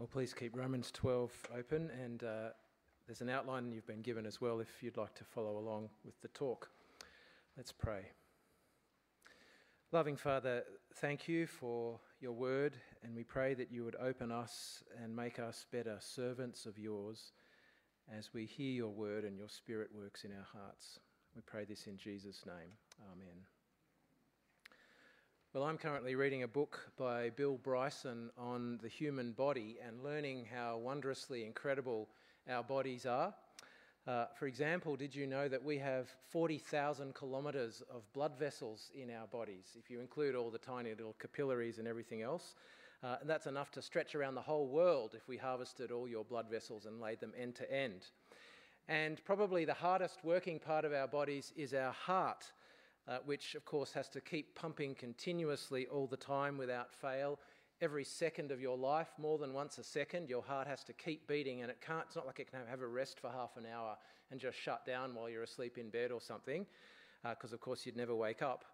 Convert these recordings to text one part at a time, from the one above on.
Well, please keep Romans 12 open, and uh, there's an outline you've been given as well if you'd like to follow along with the talk. Let's pray. Loving Father, thank you for your word, and we pray that you would open us and make us better servants of yours as we hear your word and your spirit works in our hearts. We pray this in Jesus' name. Amen. Well, I'm currently reading a book by Bill Bryson on the human body and learning how wondrously incredible our bodies are. Uh, for example, did you know that we have 40,000 kilometres of blood vessels in our bodies, if you include all the tiny little capillaries and everything else? Uh, and that's enough to stretch around the whole world if we harvested all your blood vessels and laid them end to end. And probably the hardest working part of our bodies is our heart uh, which of course has to keep pumping continuously all the time without fail. Every second of your life, more than once a second, your heart has to keep beating, and it can't, it's not like it can have a rest for half an hour and just shut down while you're asleep in bed or something, because uh, of course you'd never wake up.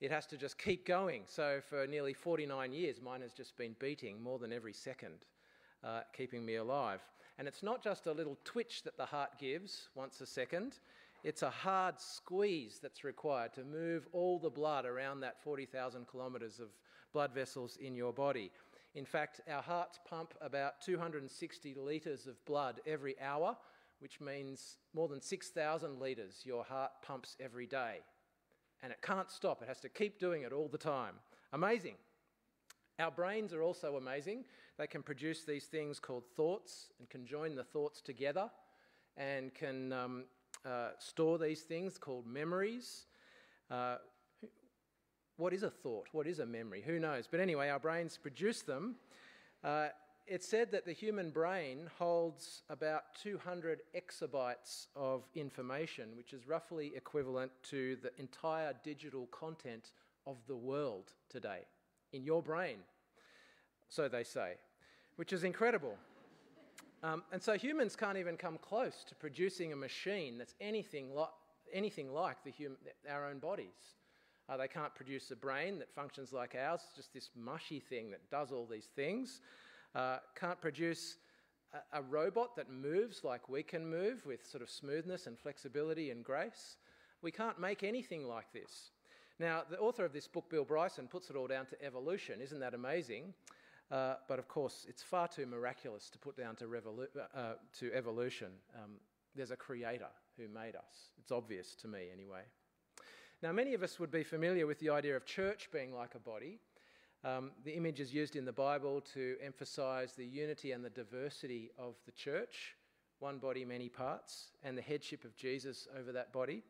It has to just keep going. So for nearly 49 years, mine has just been beating more than every second. Uh, keeping me alive. And it's not just a little twitch that the heart gives once a second, it's a hard squeeze that's required to move all the blood around that 40,000 kilometres of blood vessels in your body. In fact, our hearts pump about 260 litres of blood every hour, which means more than 6,000 litres your heart pumps every day. And it can't stop, it has to keep doing it all the time. Amazing. Our brains are also amazing. They can produce these things called thoughts and can join the thoughts together and can um, uh, store these things called memories. Uh, what is a thought? What is a memory? Who knows? But anyway, our brains produce them. Uh, it's said that the human brain holds about 200 exabytes of information, which is roughly equivalent to the entire digital content of the world today in your brain. So they say, which is incredible. Um, and so humans can't even come close to producing a machine that's anything, lo- anything like the hum- our own bodies. Uh, they can't produce a brain that functions like ours, just this mushy thing that does all these things. Uh, can't produce a, a robot that moves like we can move with sort of smoothness and flexibility and grace. We can't make anything like this. Now, the author of this book, Bill Bryson, puts it all down to evolution. Isn't that amazing? Uh, but of course, it's far too miraculous to put down to, revolu- uh, to evolution. Um, there's a creator who made us. It's obvious to me, anyway. Now, many of us would be familiar with the idea of church being like a body. Um, the image is used in the Bible to emphasize the unity and the diversity of the church one body, many parts, and the headship of Jesus over that body.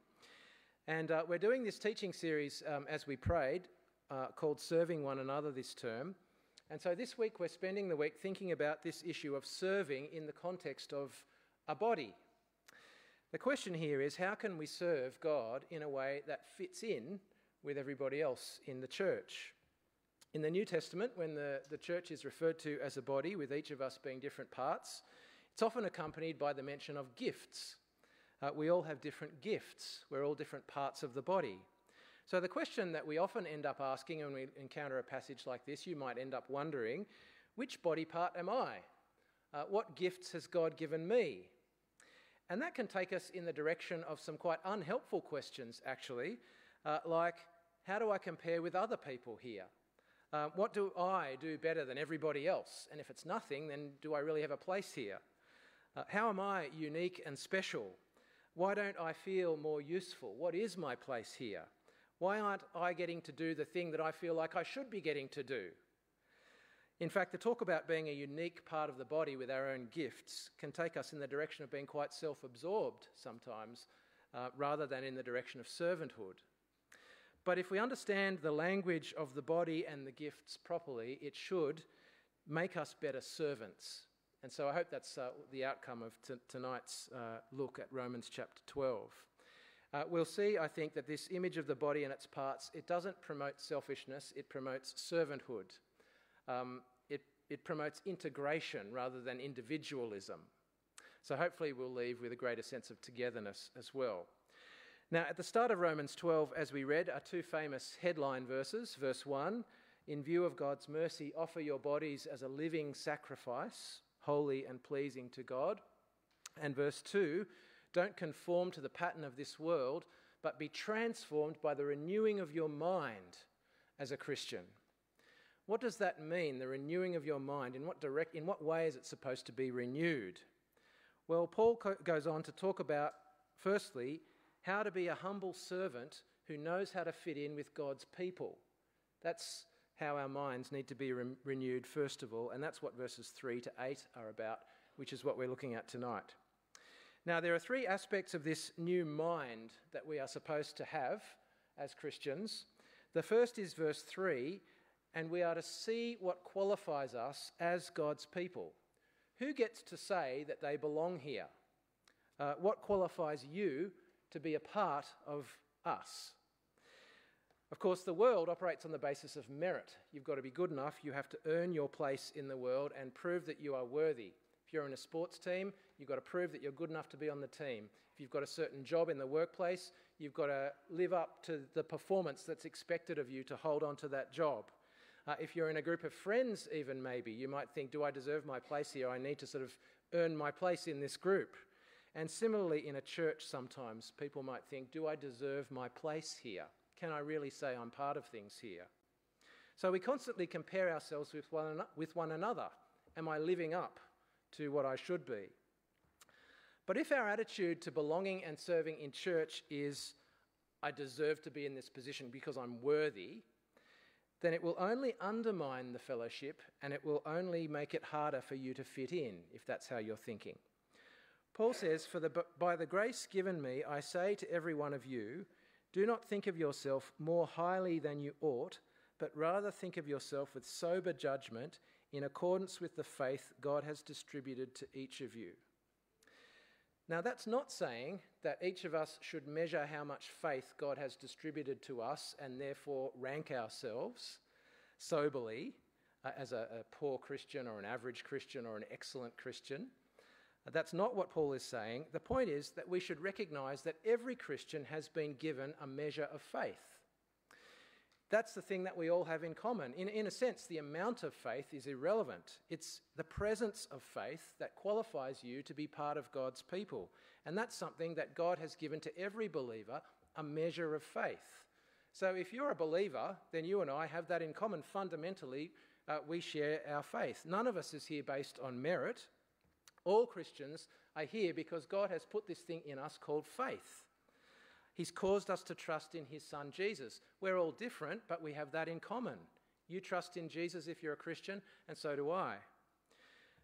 And uh, we're doing this teaching series um, as we prayed, uh, called Serving One Another this term. And so this week we're spending the week thinking about this issue of serving in the context of a body. The question here is how can we serve God in a way that fits in with everybody else in the church? In the New Testament, when the, the church is referred to as a body, with each of us being different parts, it's often accompanied by the mention of gifts. Uh, we all have different gifts, we're all different parts of the body. So, the question that we often end up asking when we encounter a passage like this, you might end up wondering which body part am I? Uh, what gifts has God given me? And that can take us in the direction of some quite unhelpful questions, actually, uh, like how do I compare with other people here? Uh, what do I do better than everybody else? And if it's nothing, then do I really have a place here? Uh, how am I unique and special? Why don't I feel more useful? What is my place here? Why aren't I getting to do the thing that I feel like I should be getting to do? In fact, the talk about being a unique part of the body with our own gifts can take us in the direction of being quite self absorbed sometimes, uh, rather than in the direction of servanthood. But if we understand the language of the body and the gifts properly, it should make us better servants. And so I hope that's uh, the outcome of t- tonight's uh, look at Romans chapter 12. Uh, we'll see, I think, that this image of the body and its parts, it doesn't promote selfishness, it promotes servanthood. Um, it, it promotes integration rather than individualism. So hopefully we'll leave with a greater sense of togetherness as well. Now, at the start of Romans 12, as we read, are two famous headline verses. Verse 1 in view of God's mercy, offer your bodies as a living sacrifice, holy and pleasing to God. And verse 2 don't conform to the pattern of this world, but be transformed by the renewing of your mind as a Christian. What does that mean, the renewing of your mind? In what, direct, in what way is it supposed to be renewed? Well, Paul co- goes on to talk about, firstly, how to be a humble servant who knows how to fit in with God's people. That's how our minds need to be re- renewed, first of all, and that's what verses 3 to 8 are about, which is what we're looking at tonight. Now, there are three aspects of this new mind that we are supposed to have as Christians. The first is verse 3, and we are to see what qualifies us as God's people. Who gets to say that they belong here? Uh, what qualifies you to be a part of us? Of course, the world operates on the basis of merit. You've got to be good enough, you have to earn your place in the world and prove that you are worthy. If you're in a sports team, you've got to prove that you're good enough to be on the team. If you've got a certain job in the workplace, you've got to live up to the performance that's expected of you to hold on to that job. Uh, if you're in a group of friends, even maybe, you might think, Do I deserve my place here? I need to sort of earn my place in this group. And similarly, in a church, sometimes people might think, Do I deserve my place here? Can I really say I'm part of things here? So we constantly compare ourselves with one, with one another. Am I living up to what I should be? But if our attitude to belonging and serving in church is, I deserve to be in this position because I'm worthy, then it will only undermine the fellowship and it will only make it harder for you to fit in, if that's how you're thinking. Paul says, For the, by the grace given me, I say to every one of you, do not think of yourself more highly than you ought, but rather think of yourself with sober judgment in accordance with the faith God has distributed to each of you. Now, that's not saying that each of us should measure how much faith God has distributed to us and therefore rank ourselves soberly uh, as a, a poor Christian or an average Christian or an excellent Christian. That's not what Paul is saying. The point is that we should recognize that every Christian has been given a measure of faith. That's the thing that we all have in common. In, in a sense, the amount of faith is irrelevant. It's the presence of faith that qualifies you to be part of God's people. And that's something that God has given to every believer a measure of faith. So if you're a believer, then you and I have that in common. Fundamentally, uh, we share our faith. None of us is here based on merit. All Christians are here because God has put this thing in us called faith. He's caused us to trust in his son Jesus. We're all different, but we have that in common. You trust in Jesus if you're a Christian, and so do I.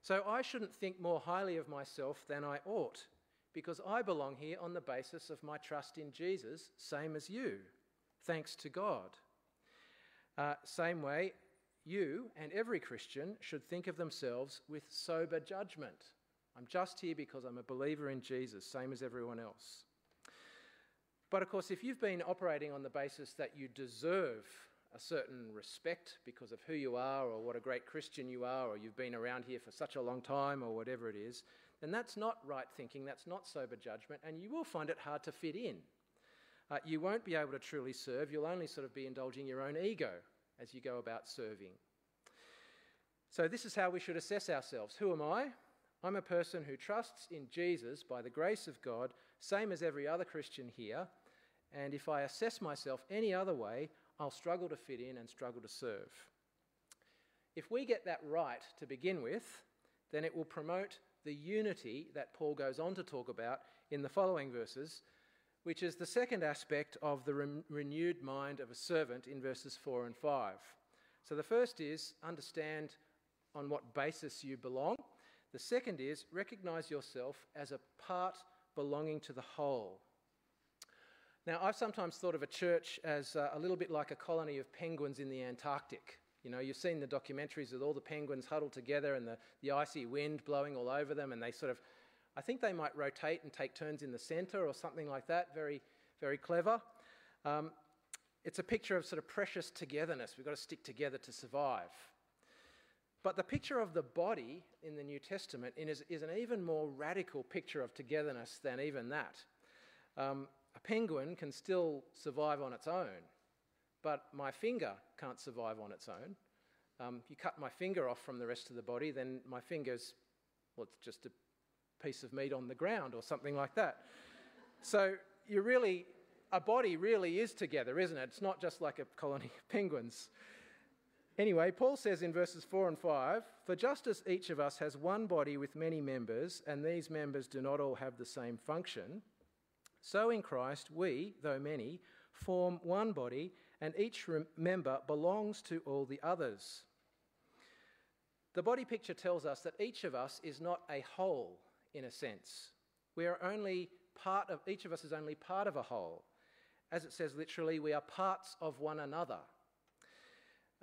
So I shouldn't think more highly of myself than I ought, because I belong here on the basis of my trust in Jesus, same as you, thanks to God. Uh, same way, you and every Christian should think of themselves with sober judgment. I'm just here because I'm a believer in Jesus, same as everyone else. But of course, if you've been operating on the basis that you deserve a certain respect because of who you are or what a great Christian you are, or you've been around here for such a long time, or whatever it is, then that's not right thinking, that's not sober judgment, and you will find it hard to fit in. Uh, you won't be able to truly serve, you'll only sort of be indulging your own ego as you go about serving. So, this is how we should assess ourselves. Who am I? I'm a person who trusts in Jesus by the grace of God, same as every other Christian here. And if I assess myself any other way, I'll struggle to fit in and struggle to serve. If we get that right to begin with, then it will promote the unity that Paul goes on to talk about in the following verses, which is the second aspect of the re- renewed mind of a servant in verses 4 and 5. So the first is understand on what basis you belong. The second is recognize yourself as a part belonging to the whole. Now, I've sometimes thought of a church as uh, a little bit like a colony of penguins in the Antarctic. You know, you've seen the documentaries with all the penguins huddled together and the, the icy wind blowing all over them, and they sort of, I think they might rotate and take turns in the center or something like that. Very, very clever. Um, it's a picture of sort of precious togetherness. We've got to stick together to survive. But the picture of the body in the New Testament is, is an even more radical picture of togetherness than even that. Um, a penguin can still survive on its own, but my finger can't survive on its own. Um, you cut my finger off from the rest of the body, then my finger's, well, it's just a piece of meat on the ground or something like that. so you really, a body really is together, isn't it? It's not just like a colony of penguins. Anyway, Paul says in verses 4 and 5 For just as each of us has one body with many members, and these members do not all have the same function, so in Christ we, though many, form one body, and each member belongs to all the others. The body picture tells us that each of us is not a whole in a sense. We are only part of, each of us is only part of a whole. As it says literally, we are parts of one another.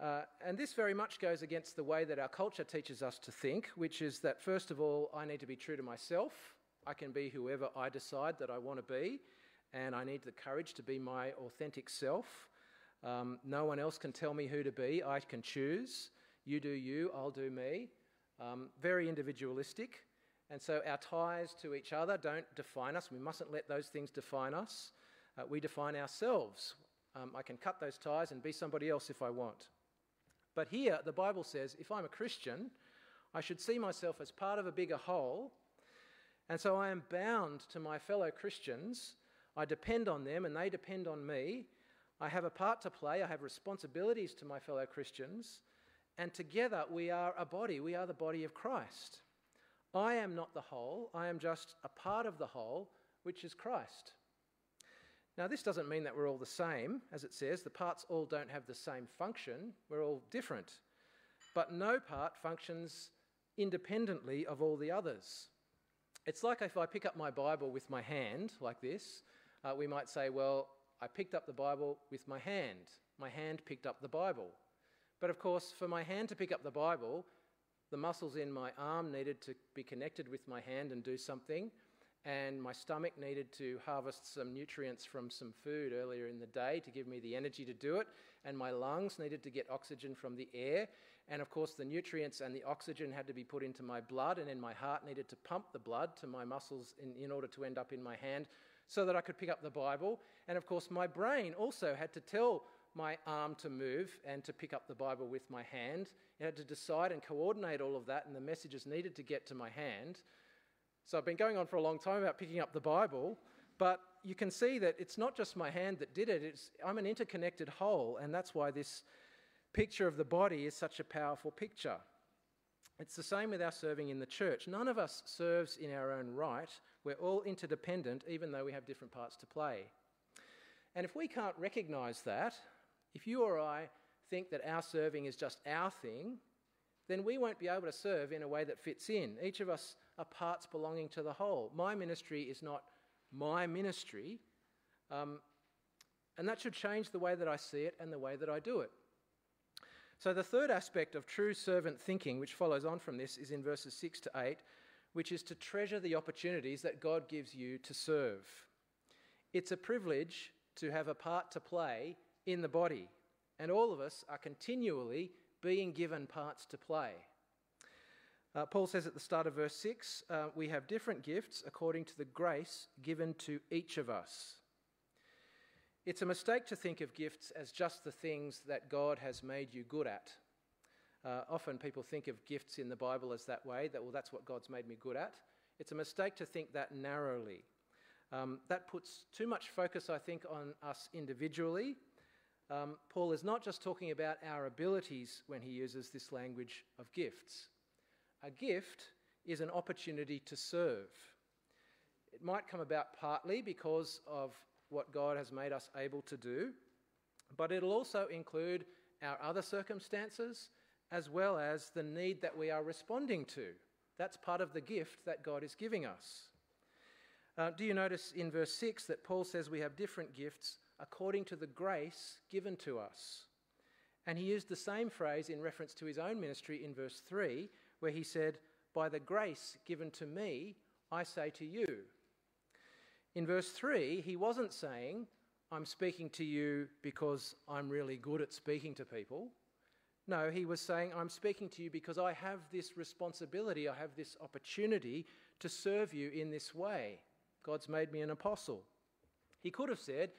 Uh, and this very much goes against the way that our culture teaches us to think, which is that first of all, I need to be true to myself. I can be whoever I decide that I want to be, and I need the courage to be my authentic self. Um, no one else can tell me who to be. I can choose. You do you, I'll do me. Um, very individualistic. And so our ties to each other don't define us. We mustn't let those things define us. Uh, we define ourselves. Um, I can cut those ties and be somebody else if I want. But here, the Bible says if I'm a Christian, I should see myself as part of a bigger whole. And so I am bound to my fellow Christians. I depend on them and they depend on me. I have a part to play. I have responsibilities to my fellow Christians. And together we are a body. We are the body of Christ. I am not the whole, I am just a part of the whole, which is Christ. Now, this doesn't mean that we're all the same, as it says. The parts all don't have the same function, we're all different. But no part functions independently of all the others. It's like if I pick up my Bible with my hand, like this, uh, we might say, Well, I picked up the Bible with my hand. My hand picked up the Bible. But of course, for my hand to pick up the Bible, the muscles in my arm needed to be connected with my hand and do something, and my stomach needed to harvest some nutrients from some food earlier in the day to give me the energy to do it, and my lungs needed to get oxygen from the air, and of course, the nutrients and the oxygen had to be put into my blood, and then my heart needed to pump the blood to my muscles in, in order to end up in my hand so that I could pick up the Bible. And of course, my brain also had to tell my arm to move and to pick up the Bible with my hand. It had to decide and coordinate all of that, and the messages needed to get to my hand. So I've been going on for a long time about picking up the Bible, but you can see that it's not just my hand that did it, it's, I'm an interconnected whole, and that's why this picture of the body is such a powerful picture. It's the same with our serving in the church. None of us serves in our own right. We're all interdependent, even though we have different parts to play. And if we can't recognize that, if you or I think that our serving is just our thing, then we won't be able to serve in a way that fits in. Each of us are parts belonging to the whole. My ministry is not my ministry, um, and that should change the way that I see it and the way that I do it. So, the third aspect of true servant thinking, which follows on from this, is in verses 6 to 8, which is to treasure the opportunities that God gives you to serve. It's a privilege to have a part to play in the body, and all of us are continually being given parts to play. Uh, Paul says at the start of verse 6 uh, we have different gifts according to the grace given to each of us. It's a mistake to think of gifts as just the things that God has made you good at. Uh, often people think of gifts in the Bible as that way, that, well, that's what God's made me good at. It's a mistake to think that narrowly. Um, that puts too much focus, I think, on us individually um, Paul is not just talking about our abilities when he uses this language of gifts. A gift is an opportunity to serve. It might come about partly because of what God has made us able to do, but it'll also include our other circumstances as well as the need that we are responding to. That's part of the gift that God is giving us. Uh, do you notice in verse 6 that Paul says we have different gifts according to the grace given to us. And he used the same phrase in reference to his own ministry in verse 3, where he said, By the grace given to me, I say to you. In verse 3, he wasn't saying, I'm speaking to you because I'm really good at speaking to people. No, he was saying, I'm speaking to you because I have this responsibility, I have this opportunity to serve you in this way. God's made me an apostle. He could have said,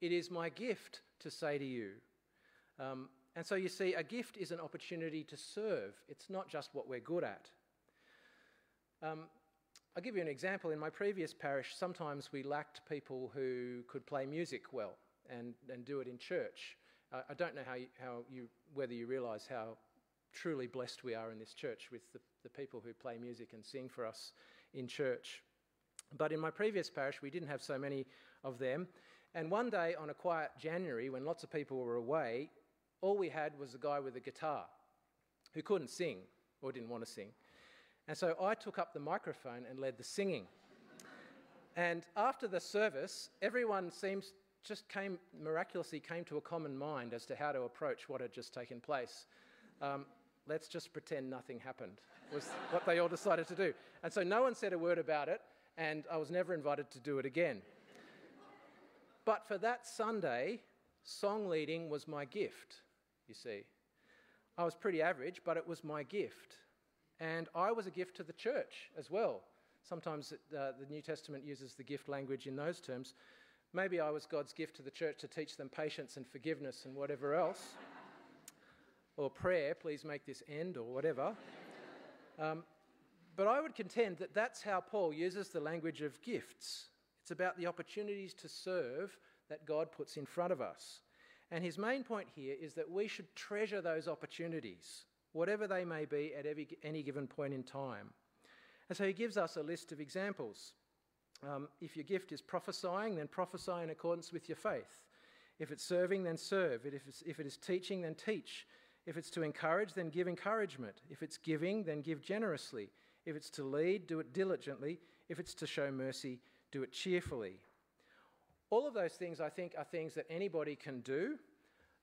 it is my gift to say to you, Um, and so you see, a gift is an opportunity to serve, it's not just what we're good at. Um, I'll give you an example. In my previous parish, sometimes we lacked people who could play music well and, and do it in church. I don't know how you, how you, whether you realise how truly blessed we are in this church with the, the people who play music and sing for us in church. But in my previous parish, we didn't have so many of them. And one day on a quiet January, when lots of people were away, all we had was a guy with a guitar who couldn't sing or didn't want to sing. And so I took up the microphone and led the singing. And after the service, everyone seems just came miraculously came to a common mind as to how to approach what had just taken place. Um, let's just pretend nothing happened was what they all decided to do. And so no one said a word about it, and I was never invited to do it again. But for that Sunday, song leading was my gift, you see. I was pretty average, but it was my gift. And I was a gift to the church as well. Sometimes uh, the New Testament uses the gift language in those terms. Maybe I was God's gift to the church to teach them patience and forgiveness and whatever else. or prayer, please make this end, or whatever. Um, but I would contend that that's how Paul uses the language of gifts. It's about the opportunities to serve that God puts in front of us. And his main point here is that we should treasure those opportunities, whatever they may be at every, any given point in time. And so he gives us a list of examples. Um, if your gift is prophesying, then prophesy in accordance with your faith. If it's serving, then serve. If, it's, if it is teaching, then teach. If it's to encourage, then give encouragement. If it's giving, then give generously. If it's to lead, do it diligently. If it's to show mercy, do it cheerfully. All of those things, I think, are things that anybody can do.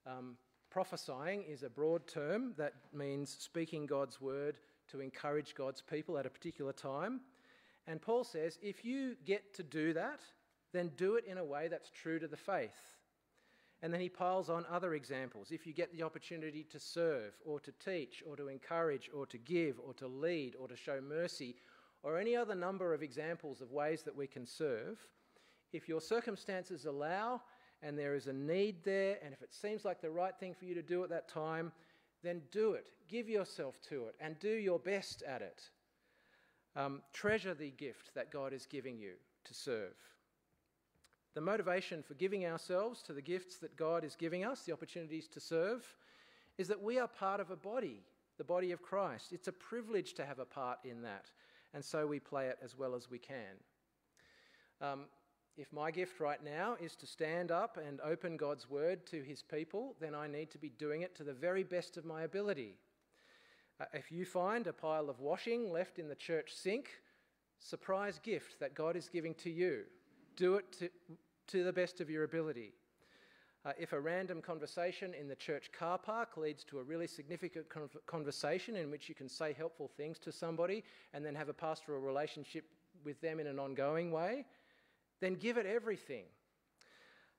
Um, prophesying is a broad term that means speaking God's word to encourage God's people at a particular time. And Paul says if you get to do that, then do it in a way that's true to the faith. And then he piles on other examples. If you get the opportunity to serve, or to teach, or to encourage, or to give, or to lead, or to show mercy, or any other number of examples of ways that we can serve, if your circumstances allow and there is a need there, and if it seems like the right thing for you to do at that time, then do it. Give yourself to it and do your best at it. Um, treasure the gift that God is giving you to serve. The motivation for giving ourselves to the gifts that God is giving us, the opportunities to serve, is that we are part of a body, the body of Christ. It's a privilege to have a part in that and so we play it as well as we can. Um, if my gift right now is to stand up and open God's word to his people, then I need to be doing it to the very best of my ability. Uh, if you find a pile of washing left in the church sink, surprise gift that God is giving to you. Do it to, to the best of your ability. Uh, if a random conversation in the church car park leads to a really significant conversation in which you can say helpful things to somebody and then have a pastoral relationship with them in an ongoing way, then give it everything.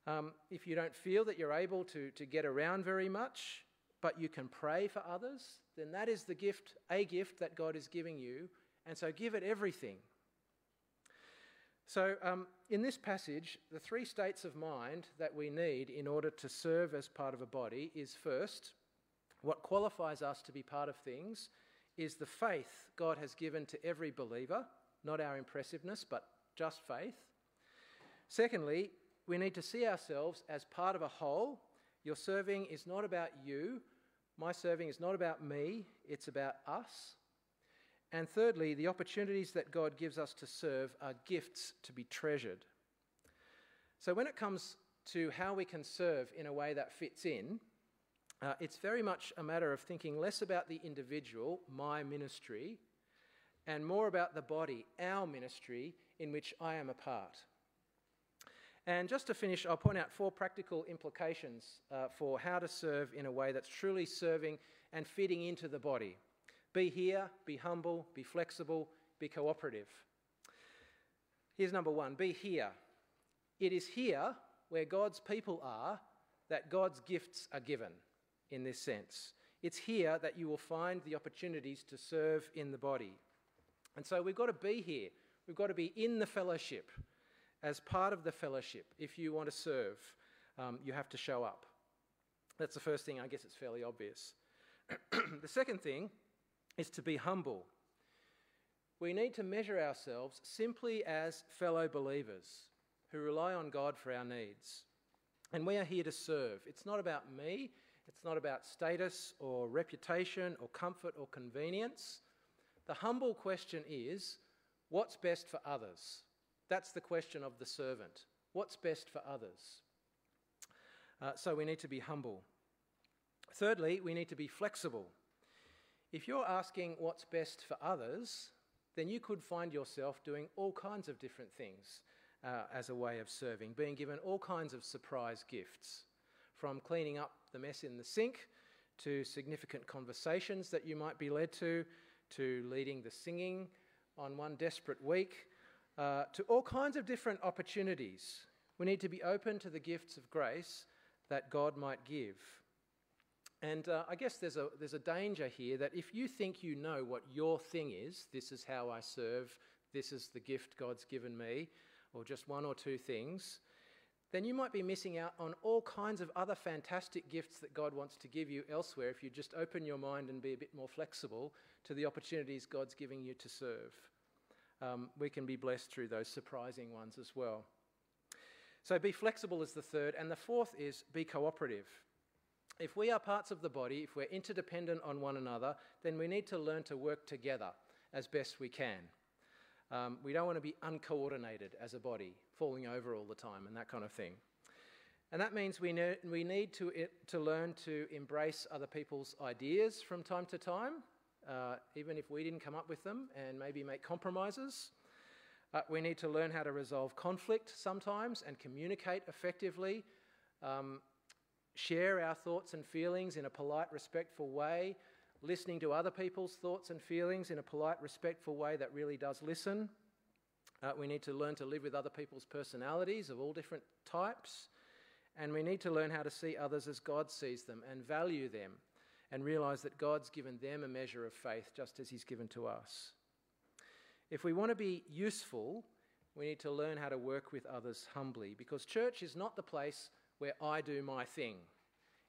Um, if you don't feel that you're able to, to get around very much, but you can pray for others, then that is the gift, a gift that God is giving you. And so give it everything. So, um, in this passage, the three states of mind that we need in order to serve as part of a body is first, what qualifies us to be part of things is the faith God has given to every believer, not our impressiveness, but just faith. Secondly, we need to see ourselves as part of a whole. Your serving is not about you, my serving is not about me, it's about us. And thirdly, the opportunities that God gives us to serve are gifts to be treasured. So when it comes to how we can serve in a way that fits in, uh, it's very much a matter of thinking less about the individual, my ministry, and more about the body, our ministry, in which I am a part. And just to finish, I'll point out four practical implications uh, for how to serve in a way that's truly serving and fitting into the body. Be here, be humble, be flexible, be cooperative. Here's number one be here. It is here where God's people are that God's gifts are given in this sense. It's here that you will find the opportunities to serve in the body. And so we've got to be here. We've got to be in the fellowship as part of the fellowship. If you want to serve, um, you have to show up. That's the first thing, I guess it's fairly obvious. the second thing is to be humble. We need to measure ourselves simply as fellow believers who rely on God for our needs. And we are here to serve. It's not about me, it's not about status or reputation or comfort or convenience. The humble question is what's best for others? That's the question of the servant. What's best for others? Uh, so we need to be humble. Thirdly, we need to be flexible. If you're asking what's best for others, then you could find yourself doing all kinds of different things uh, as a way of serving, being given all kinds of surprise gifts, from cleaning up the mess in the sink to significant conversations that you might be led to, to leading the singing on one desperate week, uh, to all kinds of different opportunities. We need to be open to the gifts of grace that God might give. And uh, I guess there's a, there's a danger here that if you think you know what your thing is, this is how I serve, this is the gift God's given me, or just one or two things, then you might be missing out on all kinds of other fantastic gifts that God wants to give you elsewhere if you just open your mind and be a bit more flexible to the opportunities God's giving you to serve. Um, we can be blessed through those surprising ones as well. So be flexible is the third. And the fourth is be cooperative. If we are parts of the body, if we're interdependent on one another, then we need to learn to work together as best we can. Um, we don't want to be uncoordinated as a body, falling over all the time and that kind of thing. And that means we, ne- we need to, it, to learn to embrace other people's ideas from time to time, uh, even if we didn't come up with them, and maybe make compromises. Uh, we need to learn how to resolve conflict sometimes and communicate effectively. Um, share our thoughts and feelings in a polite, respectful way, listening to other people's thoughts and feelings in a polite, respectful way that really does listen. Uh, we need to learn to live with other people's personalities of all different types. And we need to learn how to see others as God sees them and value them and realize that God's given them a measure of faith just as He's given to us. If we want to be useful, we need to learn how to work with others humbly because church is not the place where I do my thing.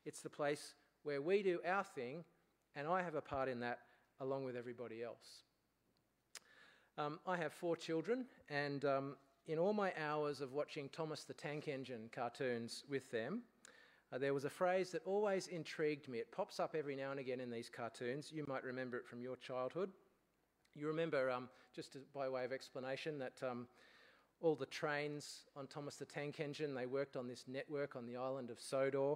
It's the place where we do our thing, and I have a part in that along with everybody else. Um, I have four children, and um, in all my hours of watching Thomas the Tank Engine cartoons with them, uh, there was a phrase that always intrigued me. It pops up every now and again in these cartoons. You might remember it from your childhood. You remember, um, just to, by way of explanation, that um, all the trains on Thomas the Tank Engine. They worked on this network on the island of Sodor.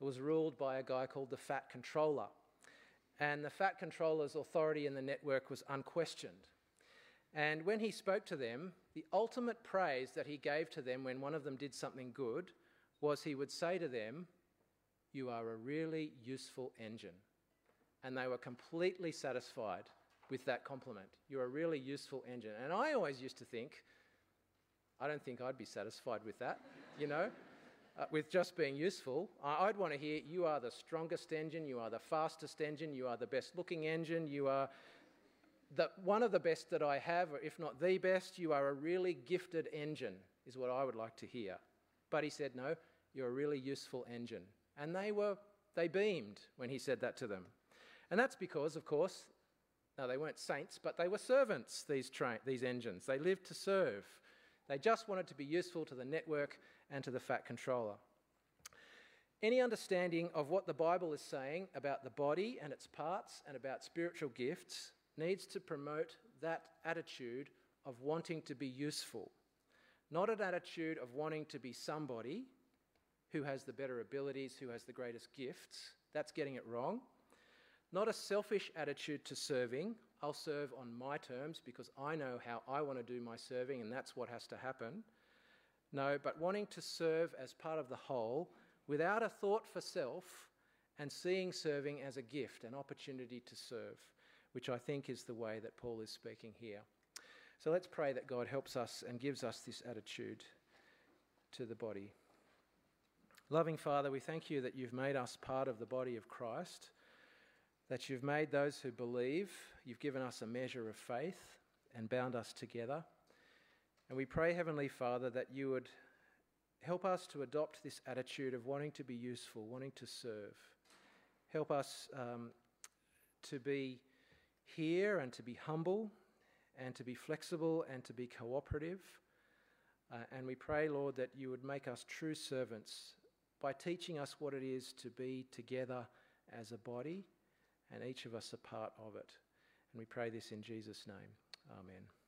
It was ruled by a guy called the Fat Controller. And the Fat Controller's authority in the network was unquestioned. And when he spoke to them, the ultimate praise that he gave to them when one of them did something good was he would say to them, You are a really useful engine. And they were completely satisfied with that compliment. You're a really useful engine. And I always used to think, I don't think I'd be satisfied with that, you know, uh, with just being useful. I'd want to hear you are the strongest engine, you are the fastest engine, you are the best looking engine, you are the, one of the best that I have, or if not the best, you are a really gifted engine, is what I would like to hear. But he said, no, you're a really useful engine. And they were, they beamed when he said that to them. And that's because, of course, now they weren't saints, but they were servants, these, tra- these engines. They lived to serve. They just wanted to be useful to the network and to the fat controller. Any understanding of what the Bible is saying about the body and its parts and about spiritual gifts needs to promote that attitude of wanting to be useful, not an attitude of wanting to be somebody who has the better abilities, who has the greatest gifts. That's getting it wrong. Not a selfish attitude to serving I'll serve on my terms because I know how I want to do my serving and that's what has to happen. No, but wanting to serve as part of the whole without a thought for self and seeing serving as a gift, an opportunity to serve, which I think is the way that Paul is speaking here. So let's pray that God helps us and gives us this attitude to the body. Loving Father, we thank you that you've made us part of the body of Christ that you've made those who believe, you've given us a measure of faith and bound us together. And we pray, Heavenly Father, that you would help us to adopt this attitude of wanting to be useful, wanting to serve. Help us um, to be here and to be humble and to be flexible and to be cooperative. Uh, and we pray, Lord, that you would make us true servants by teaching us what it is to be together as a body and each of us a part of it. And we pray this in Jesus' name. Amen.